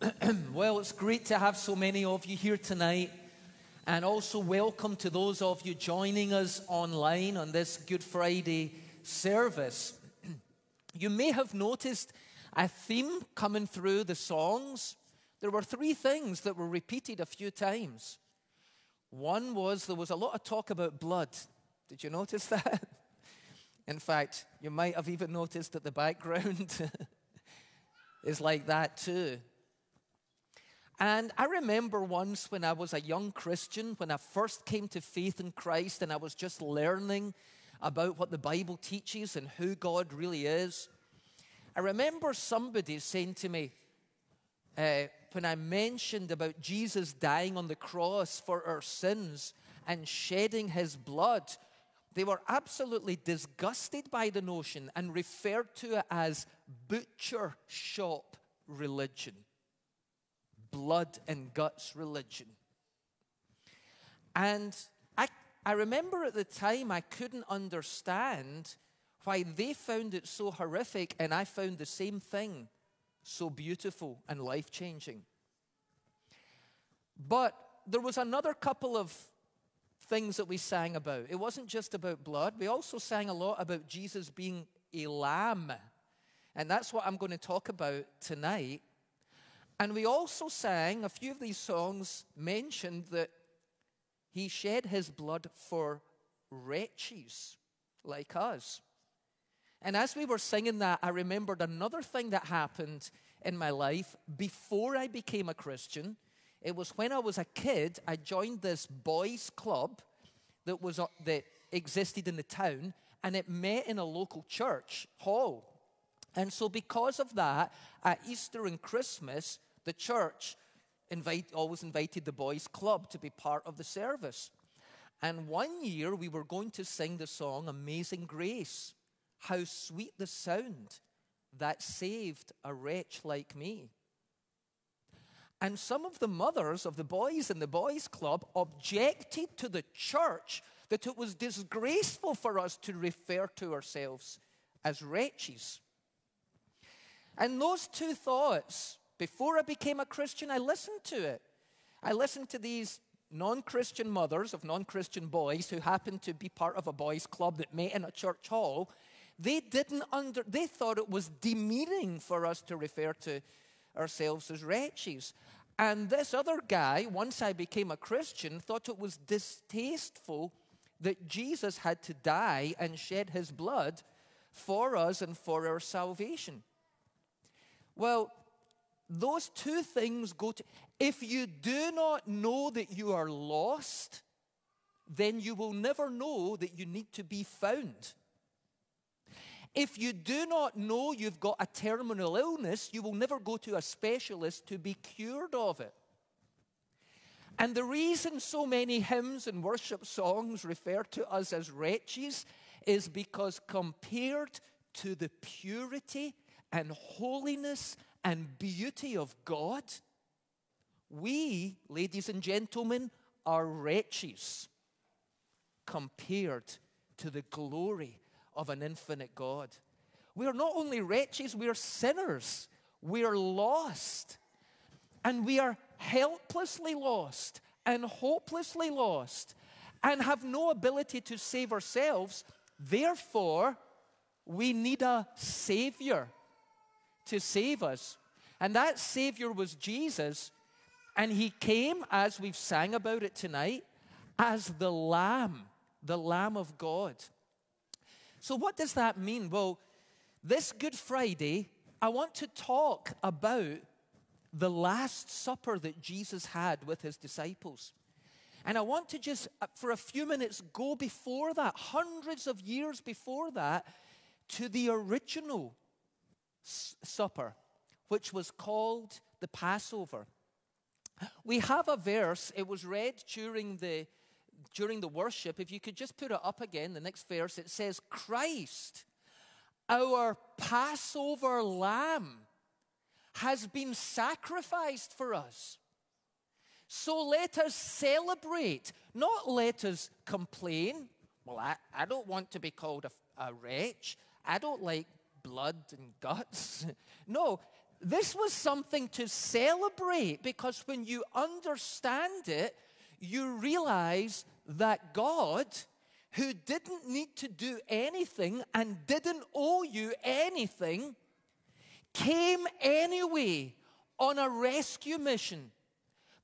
well, it's great to have so many of you here tonight. And also, welcome to those of you joining us online on this Good Friday service. you may have noticed a theme coming through the songs. There were three things that were repeated a few times. One was there was a lot of talk about blood. Did you notice that? In fact, you might have even noticed that the background is like that too. And I remember once when I was a young Christian, when I first came to faith in Christ and I was just learning about what the Bible teaches and who God really is. I remember somebody saying to me, uh, when I mentioned about Jesus dying on the cross for our sins and shedding his blood, they were absolutely disgusted by the notion and referred to it as butcher shop religion, blood and guts religion. And I, I remember at the time I couldn't understand why they found it so horrific and I found the same thing so beautiful and life changing. But there was another couple of things that we sang about. It wasn't just about blood, we also sang a lot about Jesus being a lamb. And that's what I'm going to talk about tonight. And we also sang, a few of these songs mentioned that he shed his blood for wretches like us. And as we were singing that, I remembered another thing that happened in my life before I became a Christian. It was when I was a kid, I joined this boys' club that, was, uh, that existed in the town, and it met in a local church hall. And so, because of that, at Easter and Christmas, the church invite, always invited the boys' club to be part of the service. And one year, we were going to sing the song Amazing Grace. How sweet the sound that saved a wretch like me. And some of the mothers of the boys in the boys' club objected to the church that it was disgraceful for us to refer to ourselves as wretches. And those two thoughts, before I became a Christian, I listened to it. I listened to these non Christian mothers of non Christian boys who happened to be part of a boys' club that met in a church hall. They didn't under, they thought it was demeaning for us to refer to ourselves as wretches. And this other guy, once I became a Christian, thought it was distasteful that Jesus had to die and shed his blood for us and for our salvation. Well, those two things go to. If you do not know that you are lost, then you will never know that you need to be found. If you do not know you've got a terminal illness, you will never go to a specialist to be cured of it. And the reason so many hymns and worship songs refer to us as wretches is because compared to the purity and holiness and beauty of God, we, ladies and gentlemen, are wretches compared to the glory of an infinite God. We are not only wretches, we are sinners. We are lost. And we are helplessly lost and hopelessly lost and have no ability to save ourselves. Therefore, we need a Savior to save us. And that Savior was Jesus. And He came, as we've sang about it tonight, as the Lamb, the Lamb of God. So, what does that mean? Well, this Good Friday, I want to talk about the Last Supper that Jesus had with his disciples. And I want to just, uh, for a few minutes, go before that, hundreds of years before that, to the original supper, which was called the Passover. We have a verse, it was read during the during the worship, if you could just put it up again, the next verse, it says, Christ, our Passover lamb, has been sacrificed for us. So let us celebrate, not let us complain. Well, I, I don't want to be called a, a wretch. I don't like blood and guts. no, this was something to celebrate because when you understand it, you realize that God, who didn't need to do anything and didn't owe you anything, came anyway on a rescue mission,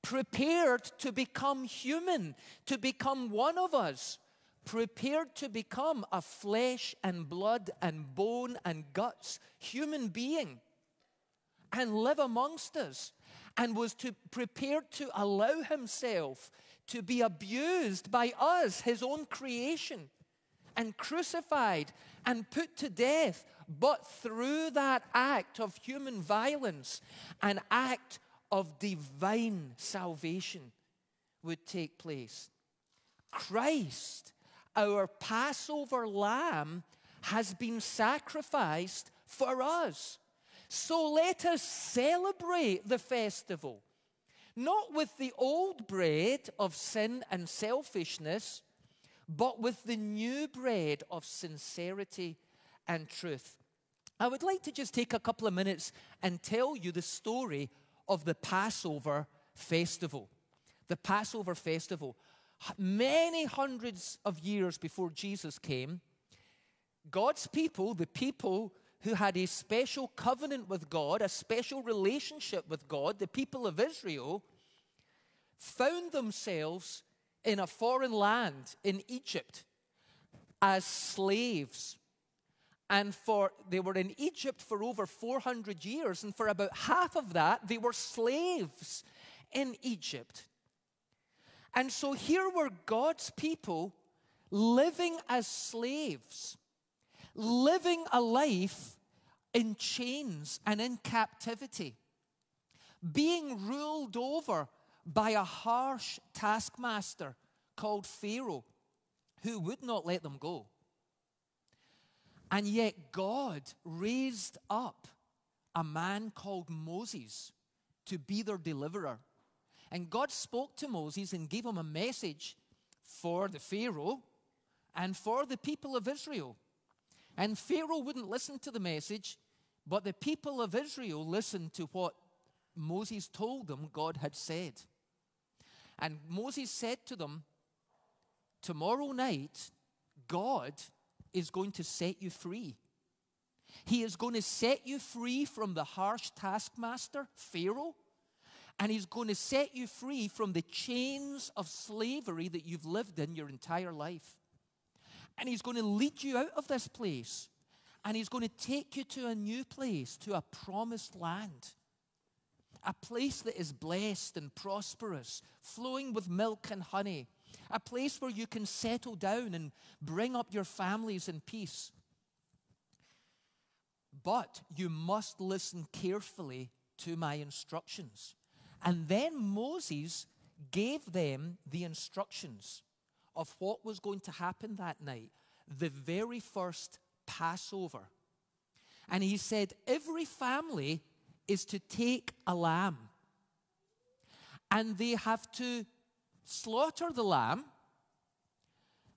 prepared to become human, to become one of us, prepared to become a flesh and blood and bone and guts human being and live amongst us and was to prepared to allow himself to be abused by us, his own creation, and crucified and put to death. But through that act of human violence, an act of divine salvation would take place. Christ, our Passover lamb, has been sacrificed for us. So let us celebrate the festival, not with the old bread of sin and selfishness, but with the new bread of sincerity and truth. I would like to just take a couple of minutes and tell you the story of the Passover festival. The Passover festival. Many hundreds of years before Jesus came, God's people, the people who had a special covenant with God, a special relationship with God, the people of Israel, found themselves in a foreign land in Egypt as slaves. And for they were in Egypt for over 400 years, and for about half of that, they were slaves in Egypt. And so here were God's people living as slaves living a life in chains and in captivity, being ruled over by a harsh taskmaster called Pharaoh, who would not let them go. And yet, God raised up a man called Moses to be their deliverer. And God spoke to Moses and gave him a message for the Pharaoh and for the people of Israel. And Pharaoh wouldn't listen to the message, but the people of Israel listened to what Moses told them God had said. And Moses said to them, Tomorrow night, God is going to set you free. He is going to set you free from the harsh taskmaster, Pharaoh, and he's going to set you free from the chains of slavery that you've lived in your entire life. And He's going to lead you out of this place. And He's going to take you to a new place, to a promised land. A place that is blessed and prosperous, flowing with milk and honey. A place where you can settle down and bring up your families in peace. But you must listen carefully to my instructions. And then Moses gave them the instructions of what was going to happen that night, the very first Passover. And he said, Every family is to take a lamb, and they have to slaughter the lamb.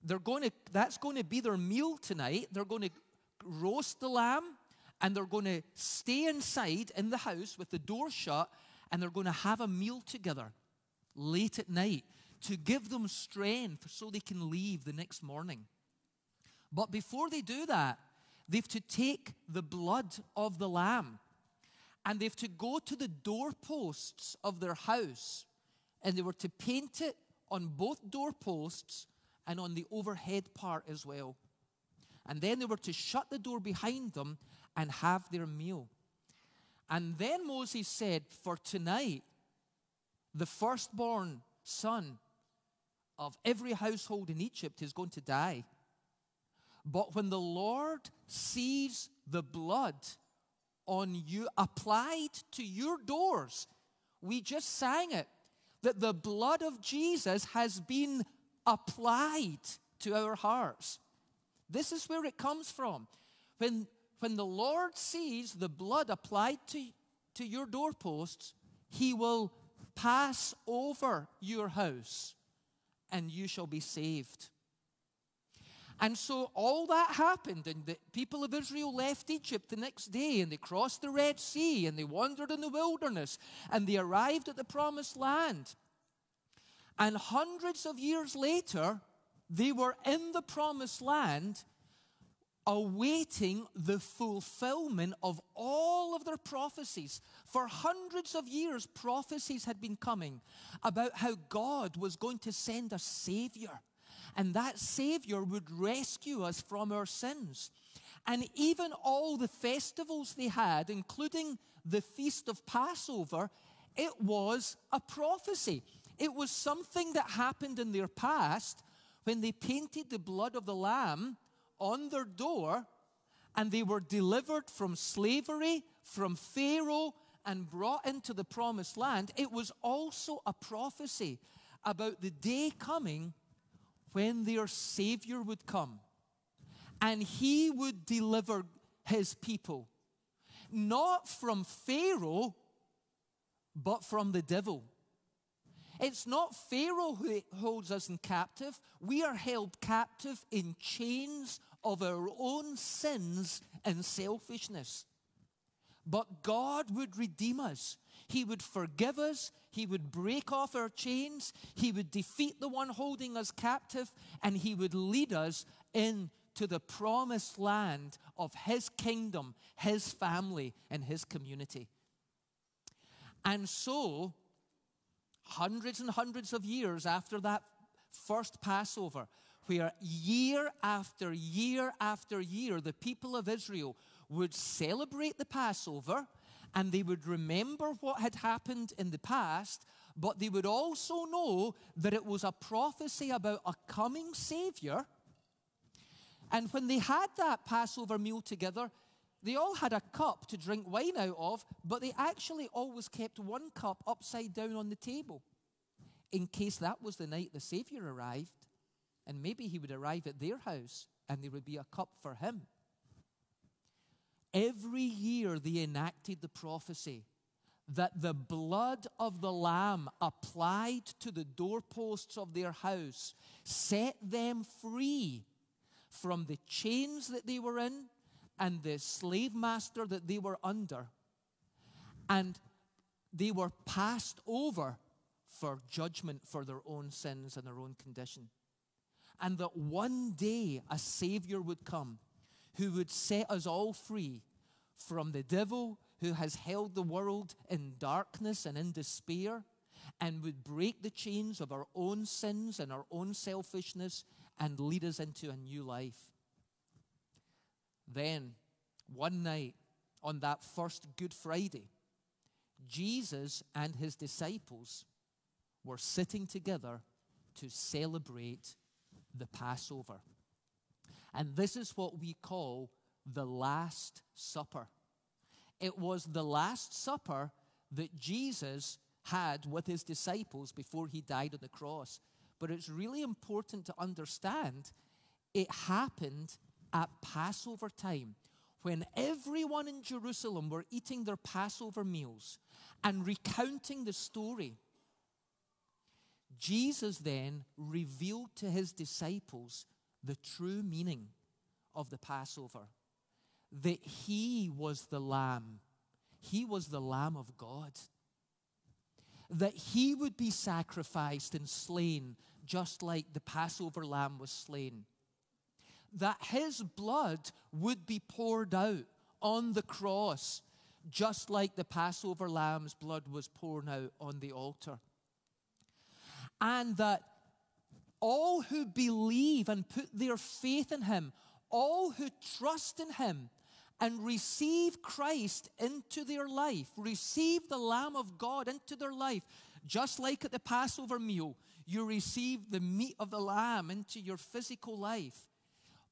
They're going to, that's going to be their meal tonight. They're going to roast the lamb and they're going to stay inside in the house with the door shut and they're going to have a meal together late at night to give them strength so they can leave the next morning. But before they do that, they've to take the blood of the lamb and they've to go to the doorposts of their house and they were to paint it on both doorposts and on the overhead part as well. And then they were to shut the door behind them and have their meal. And then Moses said, For tonight, the firstborn son of every household in Egypt is going to die. But when the Lord sees the blood on you applied to your doors, we just sang it that the blood of Jesus has been applied to our hearts. This is where it comes from. When, when the Lord sees the blood applied to, to your doorposts, He will pass over your house and you shall be saved. And so all that happened, and the people of Israel left Egypt the next day, and they crossed the Red Sea, and they wandered in the wilderness, and they arrived at the promised land. And hundreds of years later, they were in the promised land, awaiting the fulfillment of all of their prophecies. For hundreds of years, prophecies had been coming about how God was going to send a Savior, and that Savior would rescue us from our sins. And even all the festivals they had, including the Feast of Passover, it was a prophecy. It was something that happened in their past when they painted the blood of the Lamb on their door and they were delivered from slavery, from Pharaoh, and brought into the promised land, it was also a prophecy about the day coming when their Savior would come and he would deliver his people, not from Pharaoh, but from the devil. It's not Pharaoh who holds us in captive. We are held captive in chains of our own sins and selfishness. But God would redeem us. He would forgive us. He would break off our chains. He would defeat the one holding us captive. And He would lead us into the promised land of His kingdom, His family, and His community. And so, hundreds and hundreds of years after that first Passover, where year after year after year the people of Israel would celebrate the Passover and they would remember what had happened in the past, but they would also know that it was a prophecy about a coming Savior. And when they had that Passover meal together, they all had a cup to drink wine out of, but they actually always kept one cup upside down on the table in case that was the night the Savior arrived. And maybe he would arrive at their house and there would be a cup for him. Every year they enacted the prophecy that the blood of the Lamb applied to the doorposts of their house set them free from the chains that they were in and the slave master that they were under. And they were passed over for judgment for their own sins and their own condition. And that one day a Savior would come who would set us all free from the devil who has held the world in darkness and in despair and would break the chains of our own sins and our own selfishness and lead us into a new life. Then, one night on that first Good Friday, Jesus and his disciples were sitting together to celebrate the Passover. And this is what we call the Last Supper. It was the Last Supper that Jesus had with his disciples before he died on the cross. But it's really important to understand it happened at Passover time when everyone in Jerusalem were eating their Passover meals and recounting the story Jesus then revealed to his disciples the true meaning of the Passover that he was the Lamb, he was the Lamb of God, that he would be sacrificed and slain just like the Passover lamb was slain, that his blood would be poured out on the cross just like the Passover lamb's blood was poured out on the altar and that all who believe and put their faith in him, all who trust in him and receive Christ into their life, receive the Lamb of God into their life, just like at the Passover meal, you receive the meat of the Lamb into your physical life.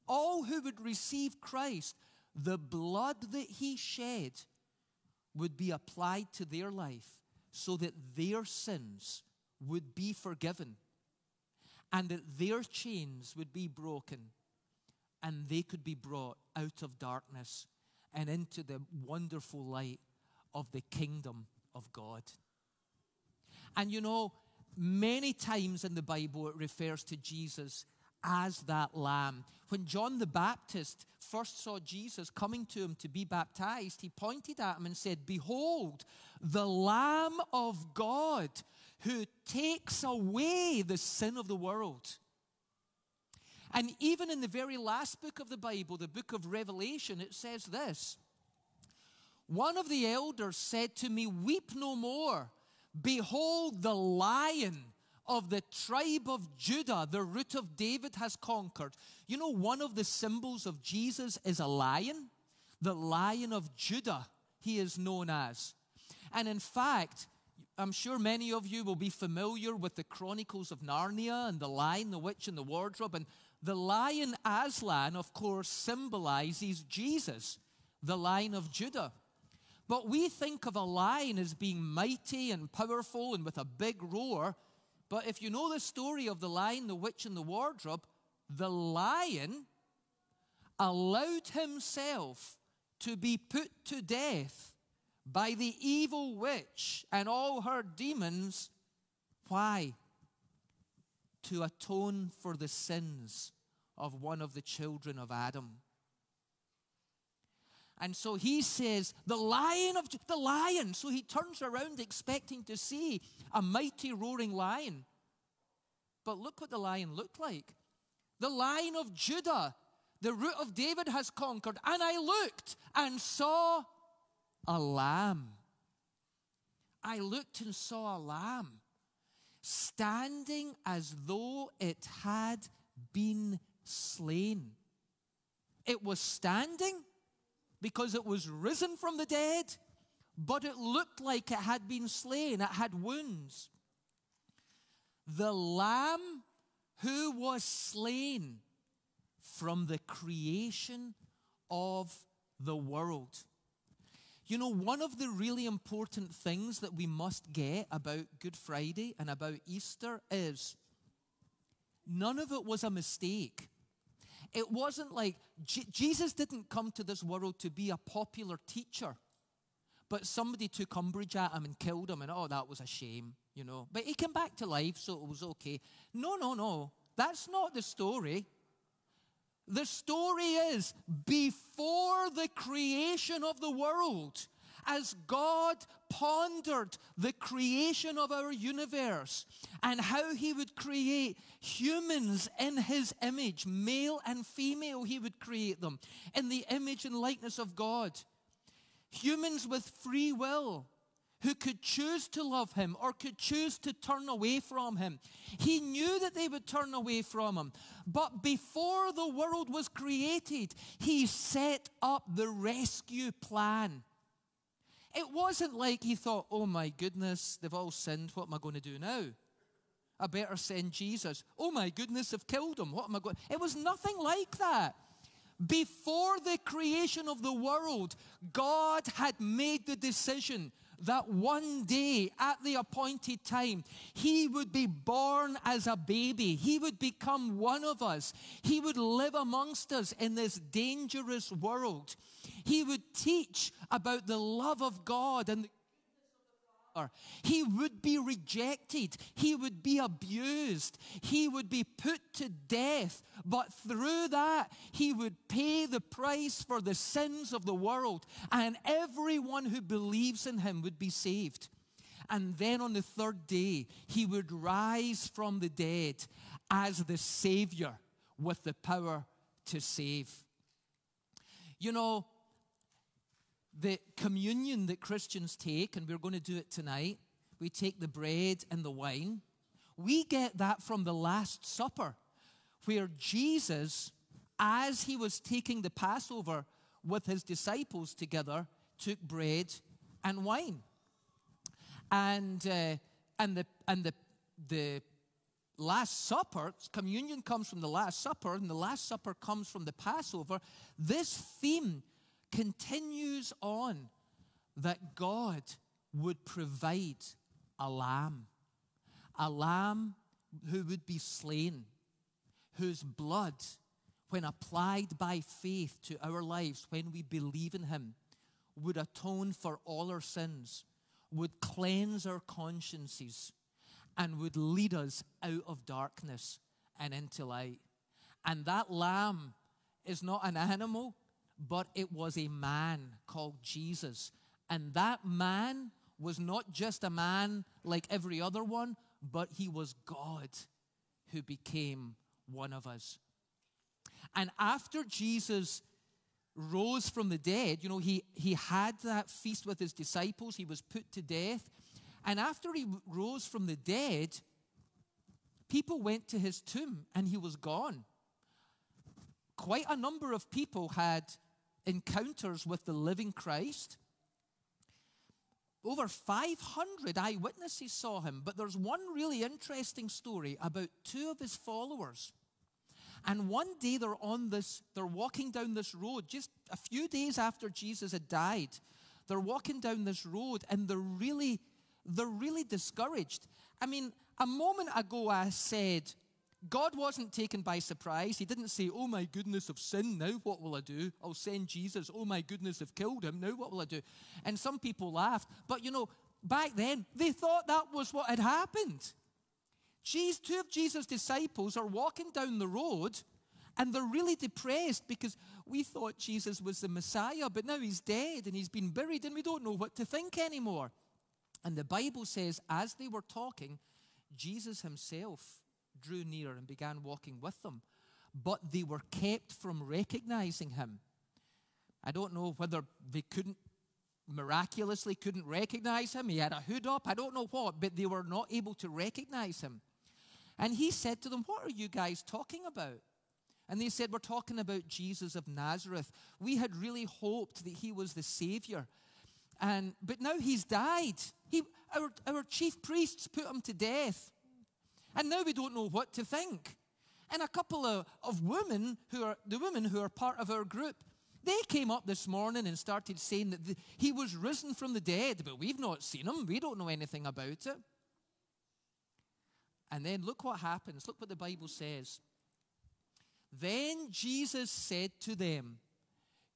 All who would receive Christ, the blood that he shed would be applied to their life so that their sins would be forgiven and that their chains would be broken and they could be brought out of darkness and into the wonderful light of the kingdom of God. And you know, many times in the Bible it refers to Jesus as that lamb. When John the Baptist first saw Jesus coming to him to be baptized, he pointed at him and said, Behold, the Lamb of God who takes away the sin of the world. And even in the very last book of the Bible, the book of Revelation, it says this One of the elders said to me, Weep no more. Behold, the lion of the tribe of Judah, the root of David, has conquered. You know, one of the symbols of Jesus is a lion. The lion of Judah, he is known as. And in fact, I'm sure many of you will be familiar with the Chronicles of Narnia and the lion, the witch, and the wardrobe. And the lion Aslan, of course, symbolizes Jesus, the lion of Judah. But we think of a lion as being mighty and powerful and with a big roar. But if you know the story of the lion, the witch, and the wardrobe, the lion allowed himself to be put to death by the evil witch and all her demons. Why? To atone for the sins of one of the children of Adam. And so he says, The lion of the lion. So he turns around expecting to see a mighty roaring lion. But look what the lion looked like. The lion of Judah, the root of David, has conquered. And I looked and saw a lamb. I looked and saw a lamb standing as though it had been slain. It was standing because it was risen from the dead, but it looked like it had been slain, it had wounds. The lamb who was slain from the creation of the world. You know, one of the really important things that we must get about Good Friday and about Easter is none of it was a mistake. It wasn't like J- Jesus didn't come to this world to be a popular teacher, but somebody took umbrage at him and killed him, and oh, that was a shame, you know. But he came back to life, so it was okay. No, no, no. That's not the story. The story is before the creation of the world, as God pondered the creation of our universe and how He would create humans in His image, male and female, He would create them in the image and likeness of God. Humans with free will who could choose to love him or could choose to turn away from him. He knew that they would turn away from him. But before the world was created, he set up the rescue plan. It wasn't like he thought, oh my goodness, they've all sinned. What am I going to do now? I better send Jesus. Oh my goodness, they've killed him. What am I going? It was nothing like that. Before the creation of the world, God had made the decision that one day at the appointed time, he would be born as a baby. He would become one of us. He would live amongst us in this dangerous world. He would teach about the love of God and he would be rejected. He would be abused. He would be put to death. But through that, he would pay the price for the sins of the world. And everyone who believes in him would be saved. And then on the third day, he would rise from the dead as the Savior with the power to save. You know, the communion that Christians take, and we're going to do it tonight, we take the bread and the wine. We get that from the Last Supper, where Jesus, as he was taking the Passover with his disciples together, took bread and wine. And, uh, and, the, and the, the Last Supper, communion comes from the Last Supper, and the Last Supper comes from the Passover. This theme continues on that God would provide a lamb, a lamb who would be slain, whose blood, when applied by faith to our lives, when we believe in Him, would atone for all our sins, would cleanse our consciences, and would lead us out of darkness and into light. And that lamb is not an animal, but it was a man called Jesus. And that man was not just a man like every other one, but he was God who became one of us. And after Jesus rose from the dead, you know, he, he had that feast with his disciples, he was put to death. And after he rose from the dead, people went to his tomb and he was gone. Quite a number of people had encounters with the living Christ. Over 500 eyewitnesses saw him, but there's one really interesting story about two of his followers. And one day they're on this, they're walking down this road just a few days after Jesus had died. They're walking down this road and they're really, they're really discouraged. I mean, a moment ago I said, God wasn't taken by surprise. He didn't say, Oh my goodness of sin, now what will I do? I'll send Jesus. Oh my goodness, I've killed him, now what will I do? And some people laughed. But you know, back then, they thought that was what had happened. Jesus, two of Jesus' disciples are walking down the road and they're really depressed because we thought Jesus was the Messiah, but now he's dead and he's been buried and we don't know what to think anymore. And the Bible says, as they were talking, Jesus himself drew near and began walking with them, but they were kept from recognizing him. I don't know whether they couldn't miraculously couldn't recognize him. He had a hood up. I don't know what, but they were not able to recognize him. And he said to them, What are you guys talking about? And they said, We're talking about Jesus of Nazareth. We had really hoped that he was the Savior. And, but now he's died. He, our, our chief priests put him to death. And now we don't know what to think. And a couple of, of women who are the women who are part of our group, they came up this morning and started saying that the, he was risen from the dead, but we've not seen him. We don't know anything about it. And then look what happens. Look what the Bible says. Then Jesus said to them,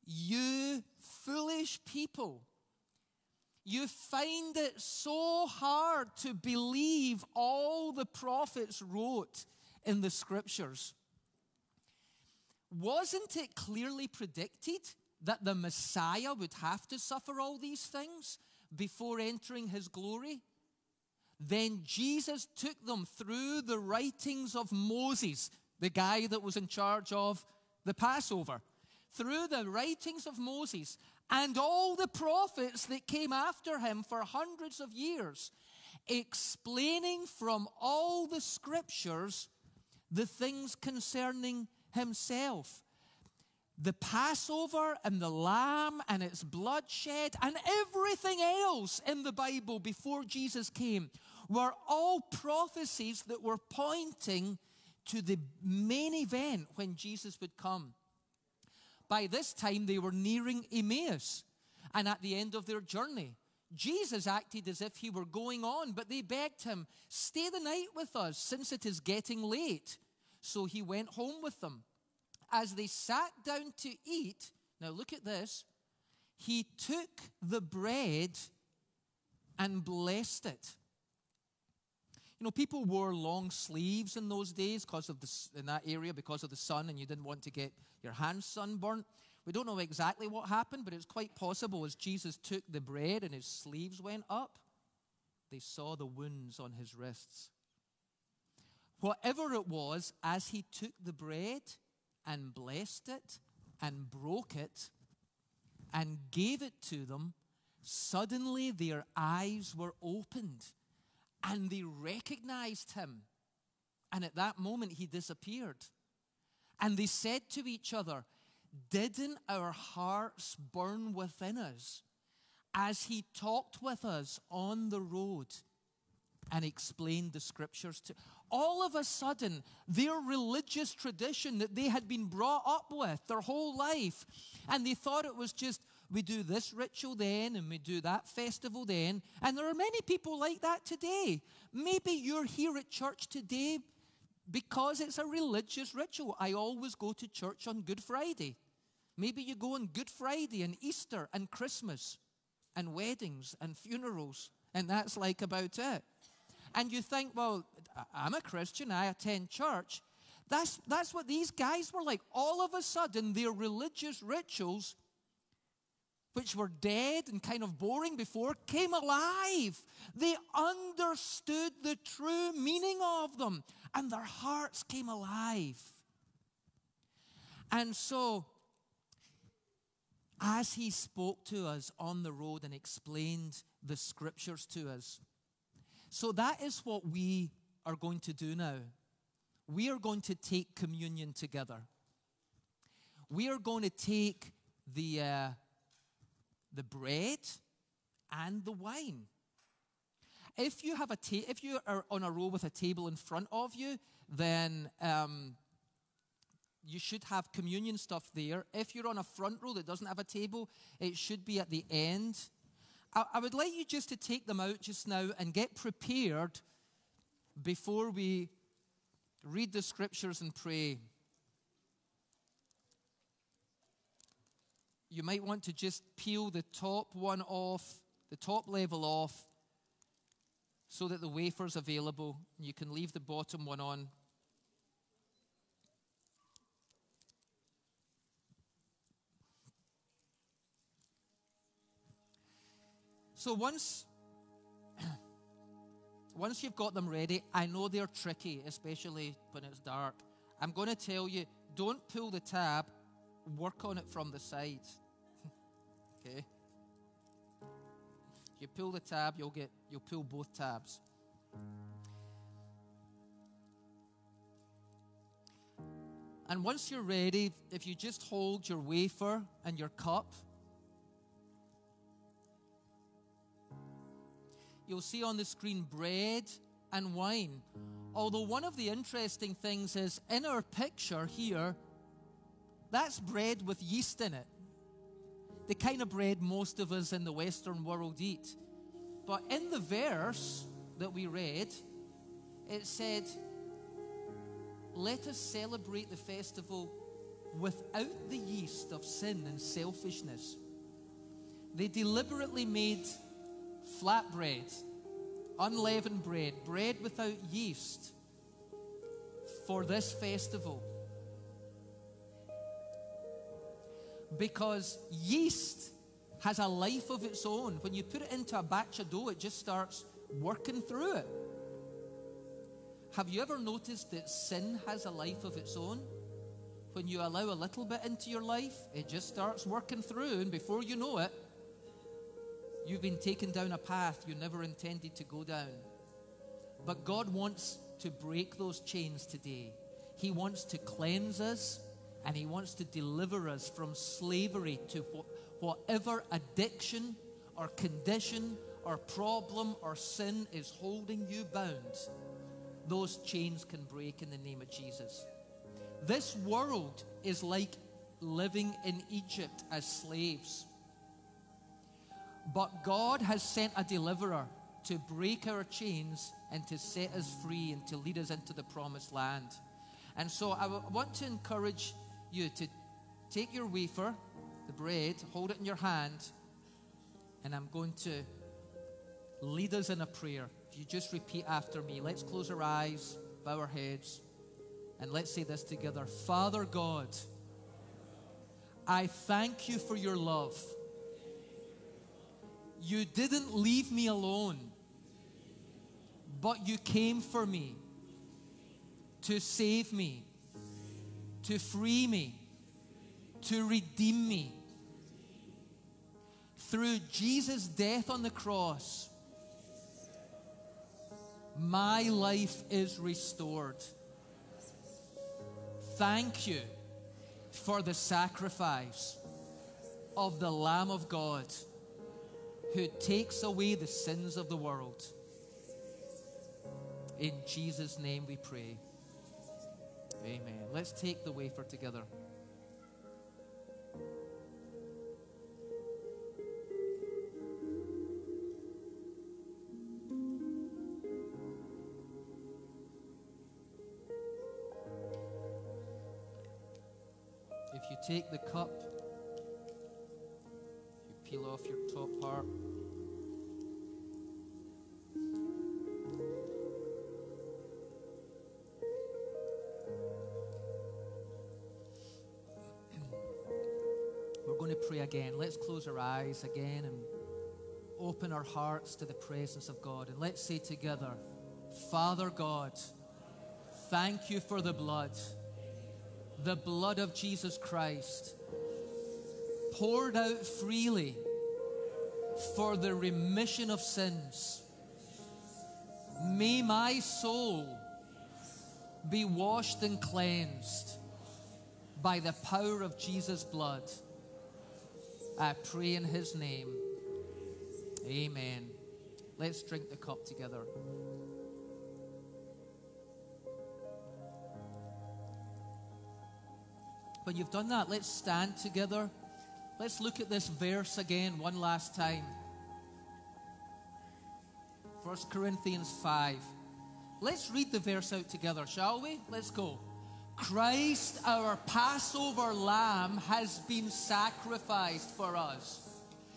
You foolish people, you find it so hard to believe all the prophets wrote in the scriptures. Wasn't it clearly predicted that the Messiah would have to suffer all these things before entering his glory? Then Jesus took them through the writings of Moses, the guy that was in charge of the Passover, through the writings of Moses and all the prophets that came after him for hundreds of years, explaining from all the scriptures the things concerning himself. The Passover and the lamb and its bloodshed and everything else in the Bible before Jesus came were all prophecies that were pointing to the main event when Jesus would come. By this time, they were nearing Emmaus, and at the end of their journey, Jesus acted as if he were going on, but they begged him, Stay the night with us, since it is getting late. So he went home with them. As they sat down to eat, now look at this, he took the bread and blessed it you know, people wore long sleeves in those days because of the, in that area because of the sun, and you didn't want to get your hands sunburnt. We don't know exactly what happened, but it's quite possible as Jesus took the bread and his sleeves went up, they saw the wounds on his wrists. Whatever it was, as he took the bread and blessed it and broke it and gave it to them, suddenly their eyes were opened and they recognized him. And at that moment, he disappeared. And they said to each other, Didn't our hearts burn within us as he talked with us on the road and explained the scriptures to all of a sudden their religious tradition that they had been brought up with their whole life and they thought it was just we do this ritual then and we do that festival then. And there are many people like that today. Maybe you're here at church today because it's a religious ritual. I always go to church on Good Friday. Maybe you go on Good Friday and Easter and Christmas and weddings and funerals, and that's like about it. And you think, well, I'm a Christian, I attend church. That's, that's what these guys were like. All of a sudden, their religious rituals, which were dead and kind of boring before, came alive. They understood the true meaning of them, and their hearts came alive. And so, as he spoke to us on the road and explained the scriptures to us, so that is what we are going to do now. We are going to take communion together. We are going to take the, uh, the bread and the wine. If you have a ta- if you are on a row with a table in front of you, then um, you should have communion stuff there. If you're on a front row that doesn't have a table, it should be at the end. I, I would like you just to take them out just now and get prepared before we read the scriptures and pray. You might want to just peel the top one off, the top level off, so that the wafer's available. You can leave the bottom one on. So once once you've got them ready, I know they're tricky, especially when it's dark. I'm going to tell you don't pull the tab, work on it from the side. Okay? You pull the tab, you'll get you'll pull both tabs. And once you're ready, if you just hold your wafer and your cup, you'll see on the screen bread and wine. Although, one of the interesting things is in our picture here, that's bread with yeast in it. The kind of bread most of us in the Western world eat. But in the verse that we read, it said, Let us celebrate the festival without the yeast of sin and selfishness. They deliberately made flatbread, unleavened bread, bread without yeast for this festival. Because yeast has a life of its own. When you put it into a batch of dough, it just starts working through it. Have you ever noticed that sin has a life of its own? When you allow a little bit into your life, it just starts working through, and before you know it, You've been taken down a path you never intended to go down. But God wants to break those chains today. He wants to cleanse us and He wants to deliver us from slavery to whatever addiction or condition or problem or sin is holding you bound. Those chains can break in the name of Jesus. This world is like living in Egypt as slaves. But God has sent a deliverer to break our chains and to set us free and to lead us into the promised land. And so I want to encourage you to take your wafer, the bread, hold it in your hand, and I'm going to lead us in a prayer. If you just repeat after me, let's close our eyes, bow our heads, and let's say this together Father God, I thank you for your love. You didn't leave me alone, but you came for me to save me, to free me, to redeem me. Through Jesus' death on the cross, my life is restored. Thank you for the sacrifice of the Lamb of God who takes away the sins of the world. In Jesus' name we pray. Amen. Let's take the wafer together. If you take the cup, you peel off your top part. Pray again. Let's close our eyes again and open our hearts to the presence of God. And let's say together, Father God, thank you for the blood, the blood of Jesus Christ, poured out freely for the remission of sins. May my soul be washed and cleansed by the power of Jesus' blood. I pray in his name. Amen. Let's drink the cup together. When you've done that, let's stand together. Let's look at this verse again one last time. 1 Corinthians 5. Let's read the verse out together, shall we? Let's go. Christ, our Passover lamb, has been sacrificed for us.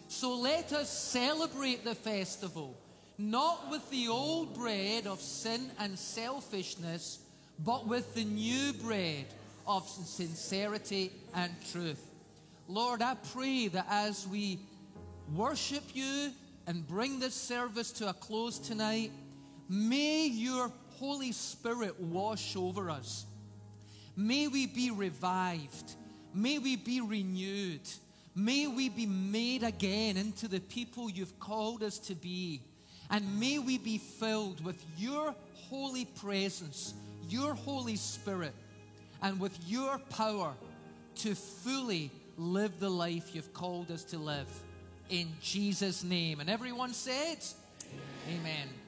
So let us celebrate the festival, not with the old bread of sin and selfishness, but with the new bread of sincerity and truth. Lord, I pray that as we worship you and bring this service to a close tonight, may your Holy Spirit wash over us. May we be revived. May we be renewed. May we be made again into the people you've called us to be. And may we be filled with your holy presence, your Holy Spirit, and with your power to fully live the life you've called us to live. In Jesus' name. And everyone said, Amen. Amen.